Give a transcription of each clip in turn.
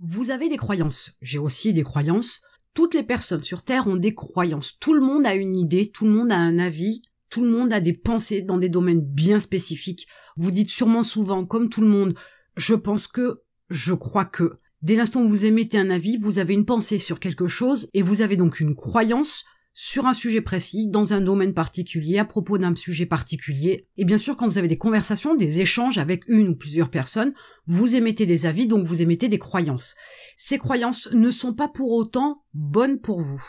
Vous avez des croyances. J'ai aussi des croyances. Toutes les personnes sur Terre ont des croyances. Tout le monde a une idée, tout le monde a un avis, tout le monde a des pensées dans des domaines bien spécifiques. Vous dites sûrement souvent, comme tout le monde, je pense que, je crois que. Dès l'instant où vous émettez un avis, vous avez une pensée sur quelque chose et vous avez donc une croyance sur un sujet précis, dans un domaine particulier, à propos d'un sujet particulier. Et bien sûr, quand vous avez des conversations, des échanges avec une ou plusieurs personnes, vous émettez des avis, donc vous émettez des croyances. Ces croyances ne sont pas pour autant bonnes pour vous.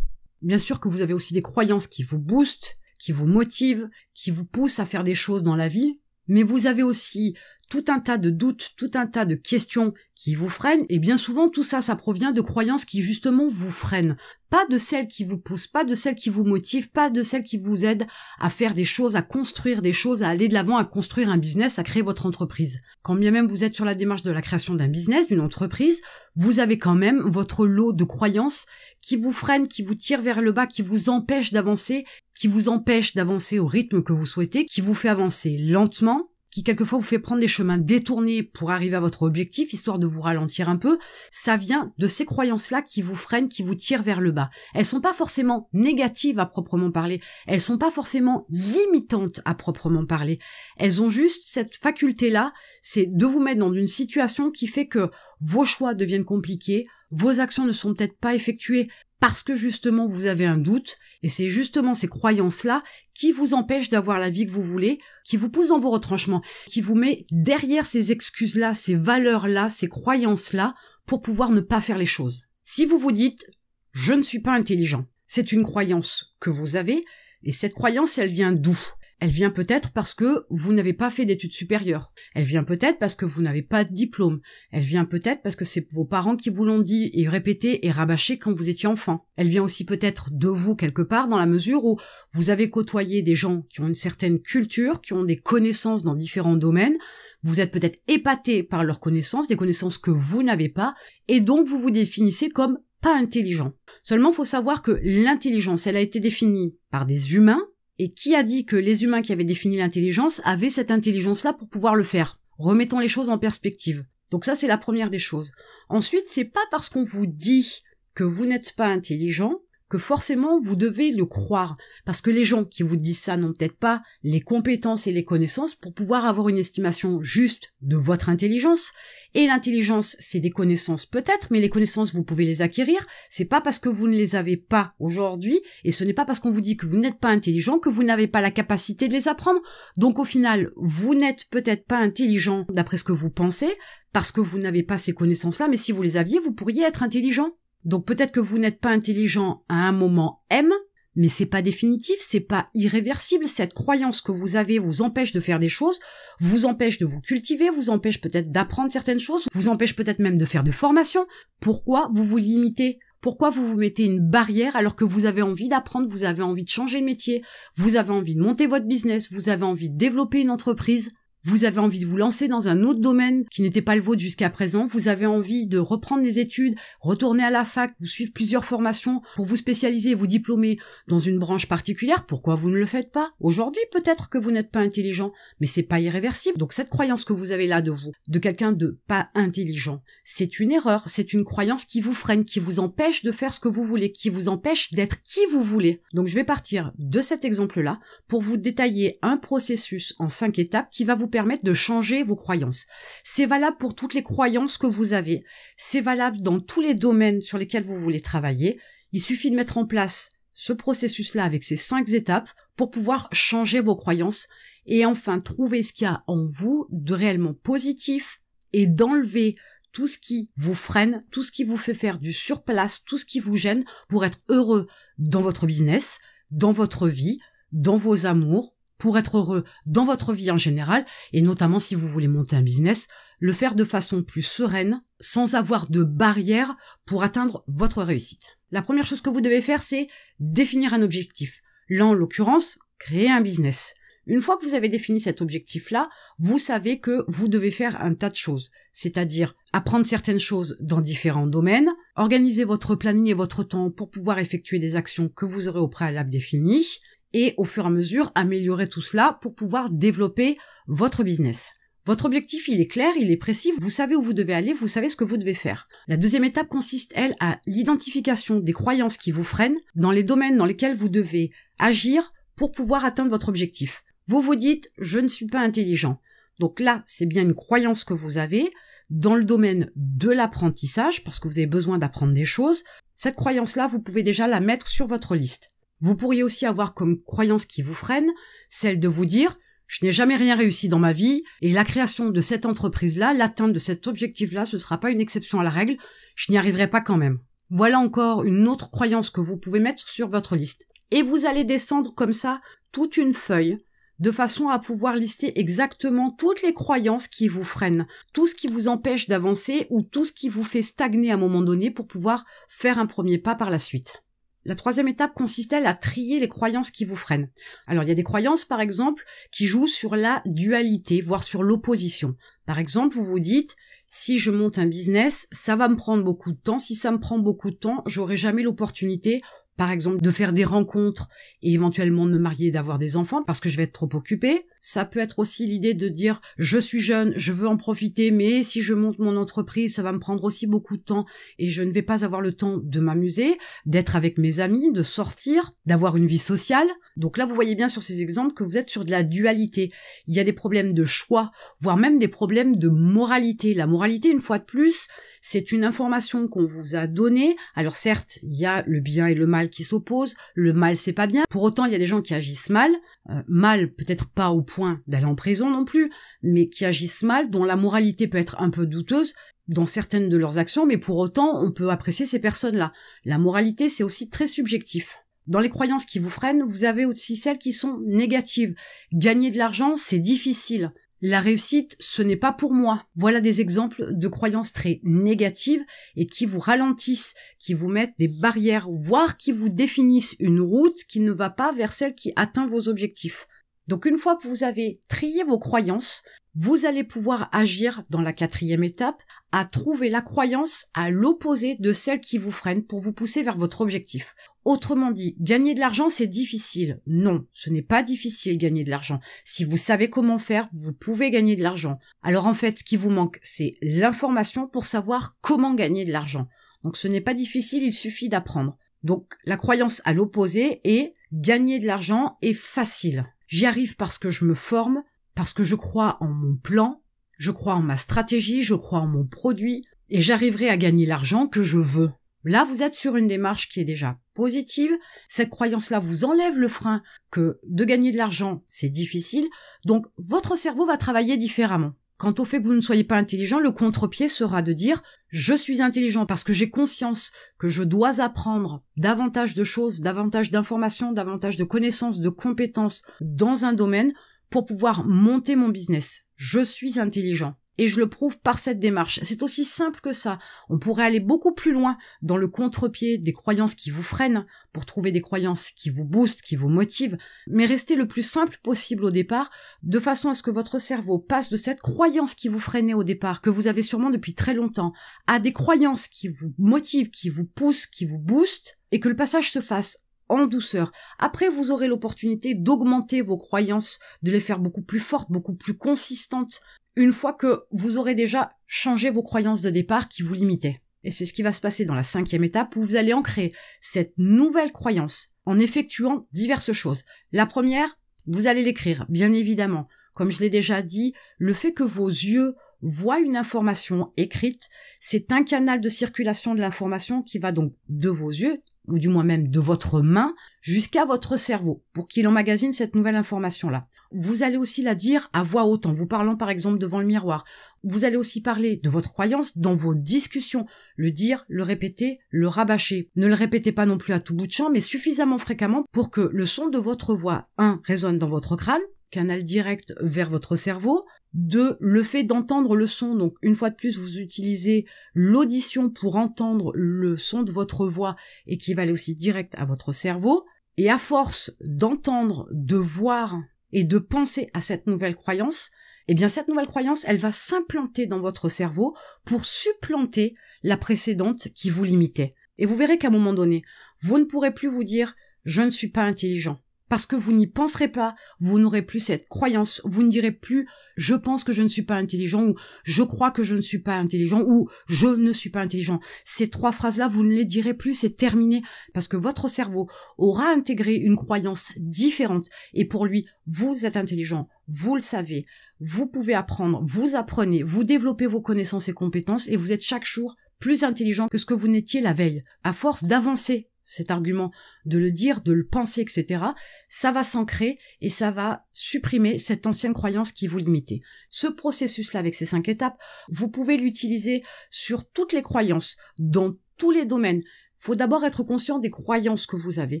Bien sûr que vous avez aussi des croyances qui vous boostent, qui vous motivent, qui vous poussent à faire des choses dans la vie, mais vous avez aussi tout un tas de doutes, tout un tas de questions qui vous freinent, et bien souvent tout ça, ça provient de croyances qui justement vous freinent. Pas de celles qui vous poussent, pas de celles qui vous motivent, pas de celles qui vous aident à faire des choses, à construire des choses, à aller de l'avant, à construire un business, à créer votre entreprise. Quand bien même vous êtes sur la démarche de la création d'un business, d'une entreprise, vous avez quand même votre lot de croyances qui vous freinent, qui vous tirent vers le bas, qui vous empêchent d'avancer, qui vous empêchent d'avancer au rythme que vous souhaitez, qui vous fait avancer lentement, qui quelquefois vous fait prendre des chemins détournés pour arriver à votre objectif, histoire de vous ralentir un peu, ça vient de ces croyances-là qui vous freinent, qui vous tirent vers le bas. Elles sont pas forcément négatives à proprement parler, elles sont pas forcément limitantes à proprement parler. Elles ont juste cette faculté-là, c'est de vous mettre dans une situation qui fait que vos choix deviennent compliqués, vos actions ne sont peut-être pas effectuées parce que justement vous avez un doute, et c'est justement ces croyances-là qui vous empêchent d'avoir la vie que vous voulez, qui vous poussent dans vos retranchements, qui vous met derrière ces excuses-là, ces valeurs-là, ces croyances-là, pour pouvoir ne pas faire les choses. Si vous vous dites je ne suis pas intelligent, c'est une croyance que vous avez, et cette croyance, elle vient d'où? Elle vient peut-être parce que vous n'avez pas fait d'études supérieures. Elle vient peut-être parce que vous n'avez pas de diplôme. Elle vient peut-être parce que c'est vos parents qui vous l'ont dit et répété et rabâché quand vous étiez enfant. Elle vient aussi peut-être de vous quelque part dans la mesure où vous avez côtoyé des gens qui ont une certaine culture, qui ont des connaissances dans différents domaines. Vous êtes peut-être épaté par leurs connaissances, des connaissances que vous n'avez pas, et donc vous vous définissez comme pas intelligent. Seulement, faut savoir que l'intelligence, elle a été définie par des humains, et qui a dit que les humains qui avaient défini l'intelligence avaient cette intelligence-là pour pouvoir le faire? Remettons les choses en perspective. Donc ça, c'est la première des choses. Ensuite, c'est pas parce qu'on vous dit que vous n'êtes pas intelligent que forcément vous devez le croire, parce que les gens qui vous disent ça n'ont peut-être pas les compétences et les connaissances pour pouvoir avoir une estimation juste de votre intelligence. Et l'intelligence, c'est des connaissances peut-être, mais les connaissances vous pouvez les acquérir. C'est pas parce que vous ne les avez pas aujourd'hui, et ce n'est pas parce qu'on vous dit que vous n'êtes pas intelligent que vous n'avez pas la capacité de les apprendre. Donc au final, vous n'êtes peut-être pas intelligent d'après ce que vous pensez, parce que vous n'avez pas ces connaissances-là, mais si vous les aviez, vous pourriez être intelligent. Donc peut-être que vous n'êtes pas intelligent à un moment M, mais c'est pas définitif, c'est pas irréversible. Cette croyance que vous avez vous empêche de faire des choses, vous empêche de vous cultiver, vous empêche peut-être d'apprendre certaines choses, vous empêche peut-être même de faire de formation. Pourquoi vous vous limitez? Pourquoi vous vous mettez une barrière alors que vous avez envie d'apprendre, vous avez envie de changer de métier, vous avez envie de monter votre business, vous avez envie de développer une entreprise? Vous avez envie de vous lancer dans un autre domaine qui n'était pas le vôtre jusqu'à présent, vous avez envie de reprendre les études, retourner à la fac, vous suivre plusieurs formations pour vous spécialiser et vous diplômer dans une branche particulière, pourquoi vous ne le faites pas? Aujourd'hui, peut-être que vous n'êtes pas intelligent, mais c'est pas irréversible. Donc cette croyance que vous avez là de vous, de quelqu'un de pas intelligent, c'est une erreur, c'est une croyance qui vous freine, qui vous empêche de faire ce que vous voulez, qui vous empêche d'être qui vous voulez. Donc je vais partir de cet exemple-là pour vous détailler un processus en cinq étapes qui va vous permettre de changer vos croyances. C'est valable pour toutes les croyances que vous avez. C'est valable dans tous les domaines sur lesquels vous voulez travailler. Il suffit de mettre en place ce processus-là avec ces cinq étapes pour pouvoir changer vos croyances et enfin trouver ce qu'il y a en vous de réellement positif et d'enlever tout ce qui vous freine, tout ce qui vous fait faire du surplace, tout ce qui vous gêne pour être heureux dans votre business, dans votre vie, dans vos amours, pour être heureux dans votre vie en général, et notamment si vous voulez monter un business, le faire de façon plus sereine, sans avoir de barrières pour atteindre votre réussite. La première chose que vous devez faire, c'est définir un objectif. Là, en l'occurrence, créer un business. Une fois que vous avez défini cet objectif-là, vous savez que vous devez faire un tas de choses, c'est-à-dire apprendre certaines choses dans différents domaines, organiser votre planning et votre temps pour pouvoir effectuer des actions que vous aurez au préalable définies, et au fur et à mesure améliorer tout cela pour pouvoir développer votre business. Votre objectif, il est clair, il est précis, vous savez où vous devez aller, vous savez ce que vous devez faire. La deuxième étape consiste, elle, à l'identification des croyances qui vous freinent dans les domaines dans lesquels vous devez agir pour pouvoir atteindre votre objectif. Vous vous dites, je ne suis pas intelligent. Donc là, c'est bien une croyance que vous avez dans le domaine de l'apprentissage, parce que vous avez besoin d'apprendre des choses. Cette croyance-là, vous pouvez déjà la mettre sur votre liste. Vous pourriez aussi avoir comme croyance qui vous freine celle de vous dire je n'ai jamais rien réussi dans ma vie et la création de cette entreprise-là, l'atteinte de cet objectif-là, ce ne sera pas une exception à la règle, je n'y arriverai pas quand même. Voilà encore une autre croyance que vous pouvez mettre sur votre liste. Et vous allez descendre comme ça toute une feuille de façon à pouvoir lister exactement toutes les croyances qui vous freinent, tout ce qui vous empêche d'avancer ou tout ce qui vous fait stagner à un moment donné pour pouvoir faire un premier pas par la suite. La troisième étape consiste à trier les croyances qui vous freinent. Alors il y a des croyances par exemple qui jouent sur la dualité, voire sur l'opposition. Par exemple, vous vous dites si je monte un business, ça va me prendre beaucoup de temps. Si ça me prend beaucoup de temps, j'aurai jamais l'opportunité par exemple de faire des rencontres et éventuellement de me marier, d'avoir des enfants parce que je vais être trop occupée. Ça peut être aussi l'idée de dire je suis jeune, je veux en profiter, mais si je monte mon entreprise, ça va me prendre aussi beaucoup de temps et je ne vais pas avoir le temps de m'amuser, d'être avec mes amis, de sortir, d'avoir une vie sociale. Donc là, vous voyez bien sur ces exemples que vous êtes sur de la dualité. Il y a des problèmes de choix, voire même des problèmes de moralité. La moralité, une fois de plus, c'est une information qu'on vous a donnée. Alors certes, il y a le bien et le mal qui s'opposent. Le mal, c'est pas bien. Pour autant, il y a des gens qui agissent mal. Euh, mal, peut-être pas au point d'aller en prison non plus, mais qui agissent mal, dont la moralité peut être un peu douteuse dans certaines de leurs actions, mais pour autant, on peut apprécier ces personnes-là. La moralité, c'est aussi très subjectif. Dans les croyances qui vous freinent, vous avez aussi celles qui sont négatives. Gagner de l'argent, c'est difficile. La réussite, ce n'est pas pour moi. Voilà des exemples de croyances très négatives et qui vous ralentissent, qui vous mettent des barrières, voire qui vous définissent une route qui ne va pas vers celle qui atteint vos objectifs. Donc une fois que vous avez trié vos croyances, vous allez pouvoir agir dans la quatrième étape à trouver la croyance à l'opposé de celle qui vous freine pour vous pousser vers votre objectif. Autrement dit, gagner de l'argent, c'est difficile. Non, ce n'est pas difficile gagner de l'argent. Si vous savez comment faire, vous pouvez gagner de l'argent. Alors en fait, ce qui vous manque, c'est l'information pour savoir comment gagner de l'argent. Donc ce n'est pas difficile, il suffit d'apprendre. Donc la croyance à l'opposé est gagner de l'argent est facile. J'y arrive parce que je me forme, parce que je crois en mon plan, je crois en ma stratégie, je crois en mon produit, et j'arriverai à gagner l'argent que je veux. Là, vous êtes sur une démarche qui est déjà positive. Cette croyance-là vous enlève le frein que de gagner de l'argent, c'est difficile. Donc, votre cerveau va travailler différemment. Quant au fait que vous ne soyez pas intelligent, le contre-pied sera de dire je suis intelligent parce que j'ai conscience que je dois apprendre davantage de choses, davantage d'informations, davantage de connaissances, de compétences dans un domaine pour pouvoir monter mon business. Je suis intelligent et je le prouve par cette démarche. C'est aussi simple que ça. On pourrait aller beaucoup plus loin dans le contre-pied des croyances qui vous freinent pour trouver des croyances qui vous boostent, qui vous motivent, mais rester le plus simple possible au départ, de façon à ce que votre cerveau passe de cette croyance qui vous freinait au départ, que vous avez sûrement depuis très longtemps, à des croyances qui vous motivent, qui vous poussent, qui vous boostent, et que le passage se fasse en douceur. Après, vous aurez l'opportunité d'augmenter vos croyances, de les faire beaucoup plus fortes, beaucoup plus consistantes, une fois que vous aurez déjà changé vos croyances de départ qui vous limitaient. Et c'est ce qui va se passer dans la cinquième étape où vous allez ancrer cette nouvelle croyance en effectuant diverses choses. La première, vous allez l'écrire, bien évidemment. Comme je l'ai déjà dit, le fait que vos yeux voient une information écrite, c'est un canal de circulation de l'information qui va donc de vos yeux, ou du moins même de votre main, jusqu'à votre cerveau, pour qu'il emmagasine cette nouvelle information-là. Vous allez aussi la dire à voix haute, en vous parlant par exemple devant le miroir. Vous allez aussi parler de votre croyance dans vos discussions, le dire, le répéter, le rabâcher. Ne le répétez pas non plus à tout bout de champ, mais suffisamment fréquemment pour que le son de votre voix, un, résonne dans votre crâne, canal direct vers votre cerveau, deux, le fait d'entendre le son, donc une fois de plus vous utilisez l'audition pour entendre le son de votre voix et qui va aller aussi direct à votre cerveau, et à force d'entendre, de voir et de penser à cette nouvelle croyance, eh bien cette nouvelle croyance, elle va s'implanter dans votre cerveau pour supplanter la précédente qui vous limitait. Et vous verrez qu'à un moment donné, vous ne pourrez plus vous dire je ne suis pas intelligent. Parce que vous n'y penserez pas, vous n'aurez plus cette croyance, vous ne direz plus je pense que je ne suis pas intelligent ou je crois que je ne suis pas intelligent ou je ne suis pas intelligent. Ces trois phrases-là, vous ne les direz plus, c'est terminé parce que votre cerveau aura intégré une croyance différente et pour lui, vous êtes intelligent, vous le savez, vous pouvez apprendre, vous apprenez, vous développez vos connaissances et compétences et vous êtes chaque jour plus intelligent que ce que vous n'étiez la veille. À force d'avancer cet argument, de le dire, de le penser, etc., ça va s'ancrer et ça va supprimer cette ancienne croyance qui vous limitait. Ce processus-là, avec ces cinq étapes, vous pouvez l'utiliser sur toutes les croyances, dans tous les domaines. Faut d'abord être conscient des croyances que vous avez.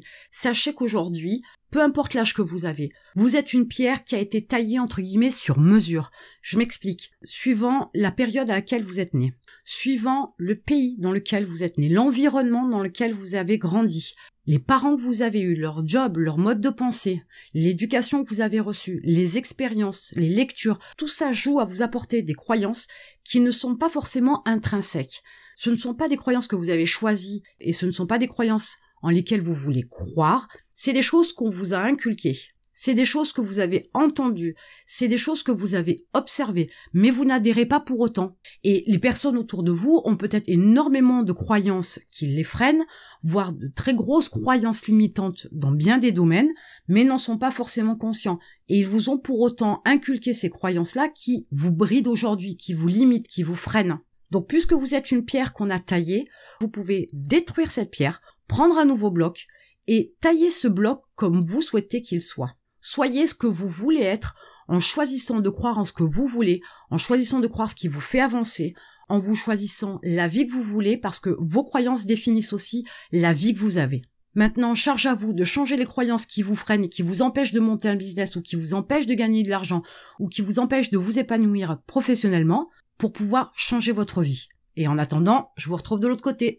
Sachez qu'aujourd'hui, peu importe l'âge que vous avez, vous êtes une pierre qui a été taillée entre guillemets sur mesure. Je m'explique. Suivant la période à laquelle vous êtes né, suivant le pays dans lequel vous êtes né, l'environnement dans lequel vous avez grandi, les parents que vous avez eus, leur job, leur mode de pensée, l'éducation que vous avez reçue, les expériences, les lectures, tout ça joue à vous apporter des croyances qui ne sont pas forcément intrinsèques. Ce ne sont pas des croyances que vous avez choisies et ce ne sont pas des croyances en lesquelles vous voulez croire, c'est des choses qu'on vous a inculquées. C'est des choses que vous avez entendues, c'est des choses que vous avez observées, mais vous n'adhérez pas pour autant. Et les personnes autour de vous ont peut-être énormément de croyances qui les freinent, voire de très grosses croyances limitantes dans bien des domaines, mais n'en sont pas forcément conscients. Et ils vous ont pour autant inculqué ces croyances-là qui vous brident aujourd'hui, qui vous limitent, qui vous freinent. Donc puisque vous êtes une pierre qu'on a taillée, vous pouvez détruire cette pierre, prendre un nouveau bloc et tailler ce bloc comme vous souhaitez qu'il soit. Soyez ce que vous voulez être en choisissant de croire en ce que vous voulez, en choisissant de croire ce qui vous fait avancer, en vous choisissant la vie que vous voulez parce que vos croyances définissent aussi la vie que vous avez. Maintenant, charge à vous de changer les croyances qui vous freinent et qui vous empêchent de monter un business ou qui vous empêchent de gagner de l'argent ou qui vous empêchent de vous épanouir professionnellement pour pouvoir changer votre vie. Et en attendant, je vous retrouve de l'autre côté.